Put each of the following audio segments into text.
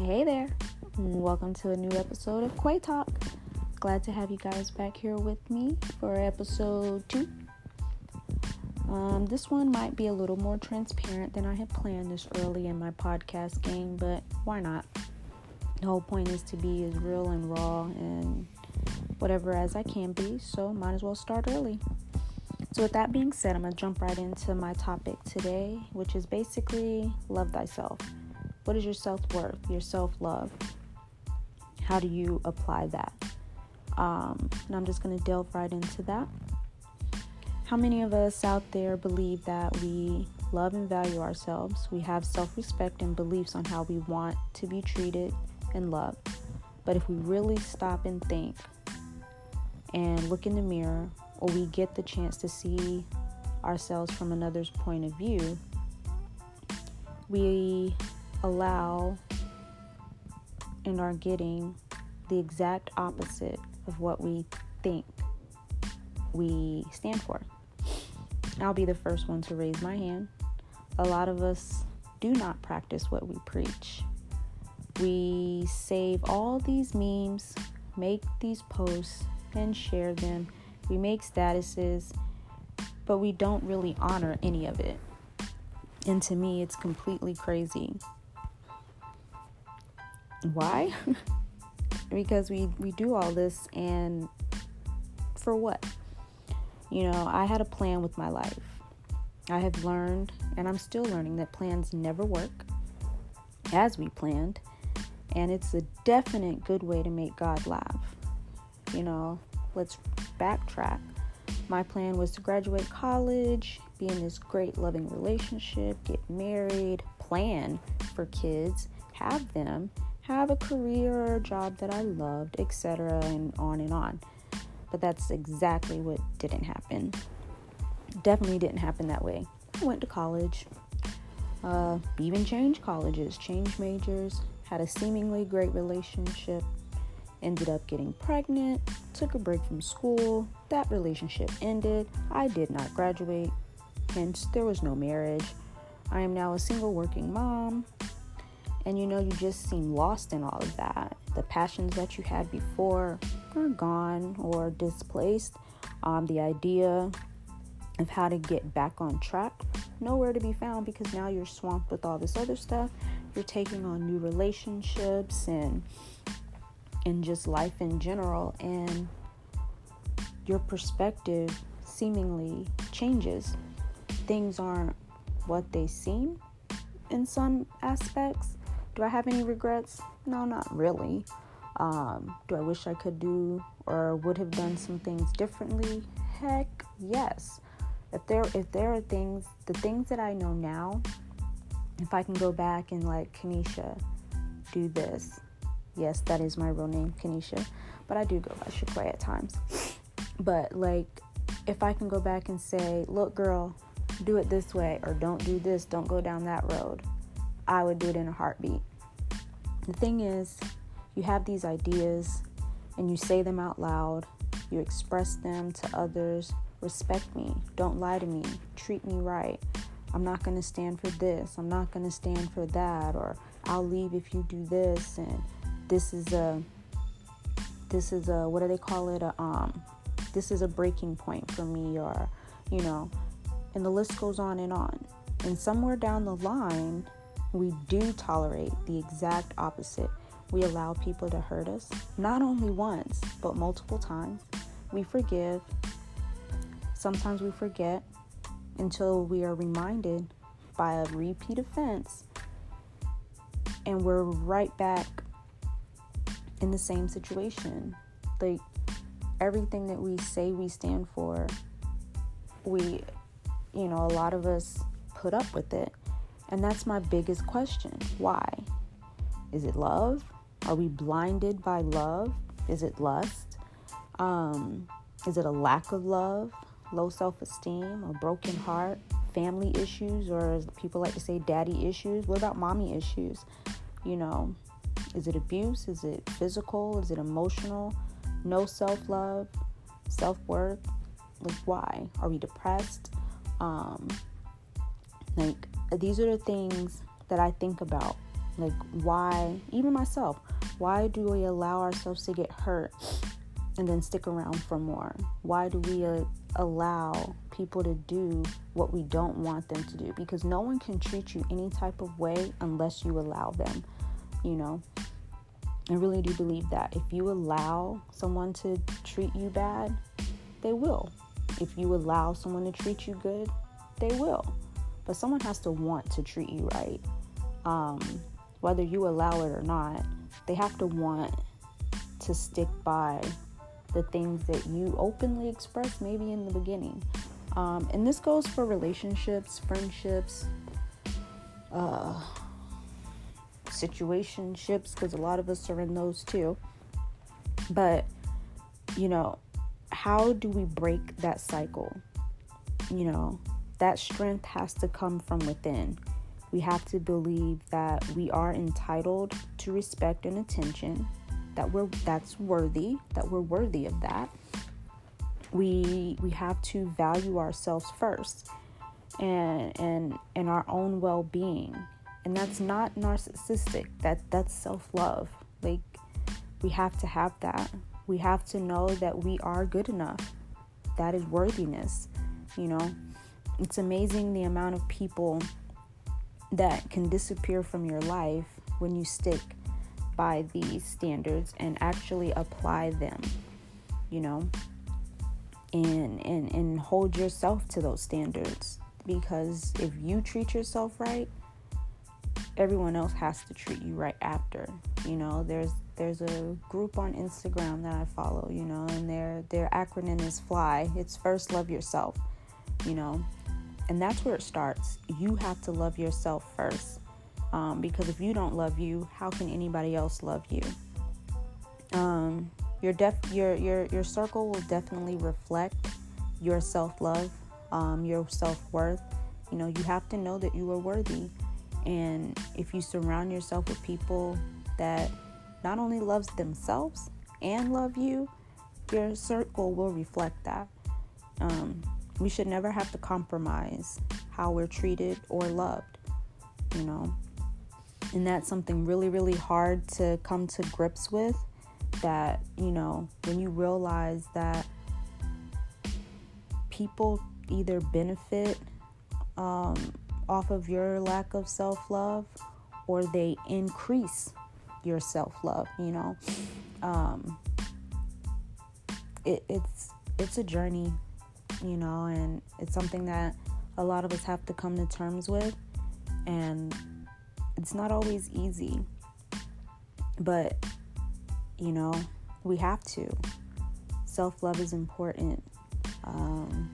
Hey there, welcome to a new episode of Quay Talk. Glad to have you guys back here with me for episode two. Um, this one might be a little more transparent than I had planned this early in my podcast game, but why not? The whole point is to be as real and raw and whatever as I can be, so might as well start early. So, with that being said, I'm gonna jump right into my topic today, which is basically love thyself. What is your self worth, your self love? How do you apply that? Um, and I'm just gonna delve right into that. How many of us out there believe that we love and value ourselves? We have self respect and beliefs on how we want to be treated and loved. But if we really stop and think and look in the mirror, or we get the chance to see ourselves from another's point of view, we allow and are getting the exact opposite of what we think we stand for. I'll be the first one to raise my hand. A lot of us do not practice what we preach. We save all these memes, make these posts, and share them. We make statuses, but we don't really honor any of it. And to me, it's completely crazy. Why? because we, we do all this, and for what? You know, I had a plan with my life. I have learned, and I'm still learning, that plans never work as we planned. And it's a definite good way to make God laugh. You know, let's backtrack. My plan was to graduate college, be in this great loving relationship, get married, plan for kids, have them, have a career or a job that I loved, etc., and on and on. But that's exactly what didn't happen. Definitely didn't happen that way. I went to college, uh, even changed colleges, changed majors, had a seemingly great relationship, ended up getting pregnant, took a break from school. That relationship ended. I did not graduate, hence, there was no marriage. I am now a single working mom. And you know, you just seem lost in all of that. The passions that you had before are gone or displaced. Um, the idea of how to get back on track, nowhere to be found because now you're swamped with all this other stuff. You're taking on new relationships and and just life in general and your perspective seemingly changes. Things aren't what they seem in some aspects. Do I have any regrets? No, not really. Um, do I wish I could do or would have done some things differently? Heck, yes. If there if there are things, the things that I know now, if I can go back and like Canisha, do this, Yes, that is my real name, Canisha, but I do go by Shaquay at times. But like, if I can go back and say, look, girl, do it this way, or don't do this, don't go down that road, I would do it in a heartbeat. The thing is, you have these ideas and you say them out loud, you express them to others. Respect me, don't lie to me, treat me right. I'm not going to stand for this, I'm not going to stand for that, or I'll leave if you do this, and this is a this is a what do they call it? A um this is a breaking point for me. Or you know and the list goes on and on. And somewhere down the line we do tolerate the exact opposite we allow people to hurt us not only once but multiple times we forgive sometimes we forget until we are reminded by a repeat offense and we're right back in the same situation. Like everything that we say we stand for, we, you know, a lot of us put up with it. And that's my biggest question. Why? Is it love? Are we blinded by love? Is it lust? Um, is it a lack of love, low self esteem, a broken heart, family issues, or as people like to say, daddy issues? What about mommy issues? You know, is it abuse? Is it physical? Is it emotional? No self love, self worth? Like, why? Are we depressed? Um, like, these are the things that I think about Like, why, even myself, why do we allow ourselves to get hurt and then stick around for more? Why do we uh, allow people to do what we don't want them to do? Because no one can treat you any type of way unless you allow them, you know? I really do believe that if you allow someone to treat you bad, they will. If you allow someone to treat you good, they will. But someone has to want to treat you right. Um, whether you allow it or not, they have to want to stick by the things that you openly express, maybe in the beginning. Um, and this goes for relationships, friendships, uh, situationships, because a lot of us are in those too. But, you know, how do we break that cycle? You know, that strength has to come from within. We have to believe that we are entitled to respect and attention, that we're that's worthy, that we're worthy of that. We we have to value ourselves first and and and our own well-being. And that's not narcissistic. That that's self-love. Like we have to have that. We have to know that we are good enough. That is worthiness, you know. It's amazing the amount of people that can disappear from your life when you stick by these standards and actually apply them, you know, and and and hold yourself to those standards because if you treat yourself right, everyone else has to treat you right after. You know, there's there's a group on Instagram that I follow, you know, and their their acronym is FLY. It's first love yourself, you know. And that's where it starts. You have to love yourself first. Um, because if you don't love you, how can anybody else love you? Um, your def your your your circle will definitely reflect your self love, um, your self worth. You know, you have to know that you are worthy, and if you surround yourself with people that not only loves themselves and love you, your circle will reflect that. Um, we should never have to compromise how we're treated or loved, you know. And that's something really, really hard to come to grips with. That, you know, when you realize that people either benefit um, off of your lack of self love or they increase your self love, you know. Um, it, it's it's a journey you know, and it's something that a lot of us have to come to terms with. And it's not always easy, but you know, we have to. Self love is important. Um,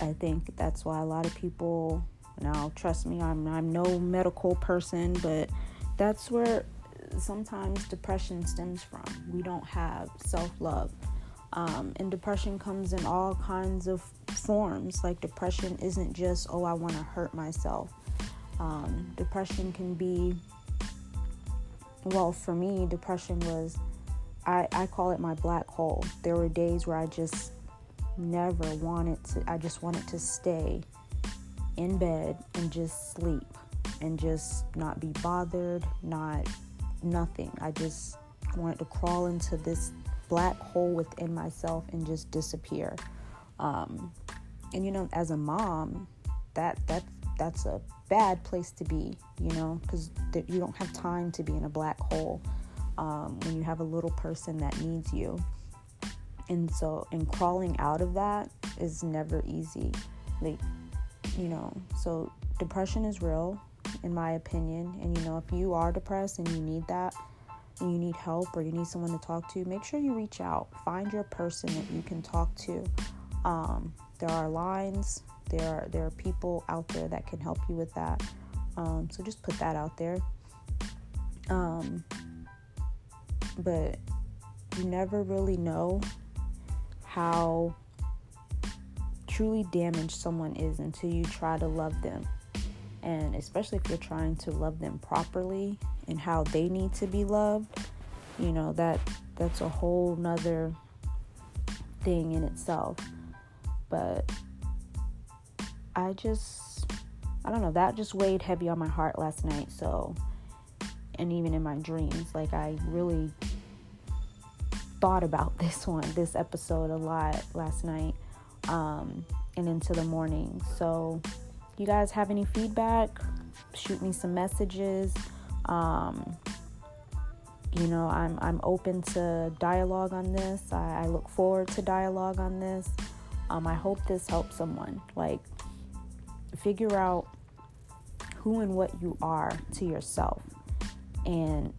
I think that's why a lot of people now trust me I'm I'm no medical person but that's where sometimes depression stems from we don't have self-love um, and depression comes in all kinds of forms. Like, depression isn't just, oh, I want to hurt myself. Um, depression can be, well, for me, depression was, I, I call it my black hole. There were days where I just never wanted to, I just wanted to stay in bed and just sleep and just not be bothered, not nothing. I just wanted to crawl into this black hole within myself and just disappear. Um, and you know, as a mom, that that that's a bad place to be. You know, because th- you don't have time to be in a black hole um, when you have a little person that needs you. And so, and crawling out of that is never easy. Like, you know, so depression is real, in my opinion. And you know, if you are depressed and you need that and you need help or you need someone to talk to, make sure you reach out. Find your person that you can talk to. Um, there are lines. There are there are people out there that can help you with that. Um, so just put that out there. Um, but you never really know how truly damaged someone is until you try to love them. And especially if you're trying to love them properly and how they need to be loved, you know, that that's a whole nother thing in itself. But I just I don't know, that just weighed heavy on my heart last night. So, and even in my dreams, like I really thought about this one, this episode a lot last night um, and into the morning. So, you guys have any feedback? Shoot me some messages. Um, you know, I'm I'm open to dialogue on this. I, I look forward to dialogue on this. Um, I hope this helps someone. Like, figure out who and what you are to yourself, and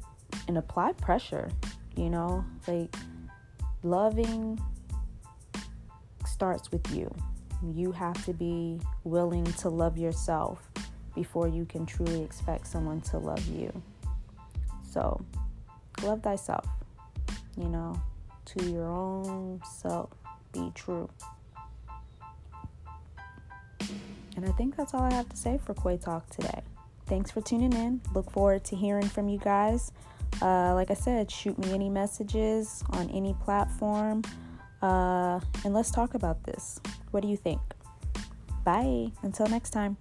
and apply pressure. You know, like loving starts with you. You have to be willing to love yourself before you can truly expect someone to love you. So, love thyself, you know, to your own self, be true. And I think that's all I have to say for Quay Talk today. Thanks for tuning in. Look forward to hearing from you guys. Uh, like I said, shoot me any messages on any platform. Uh, and let's talk about this. What do you think? Bye. Until next time.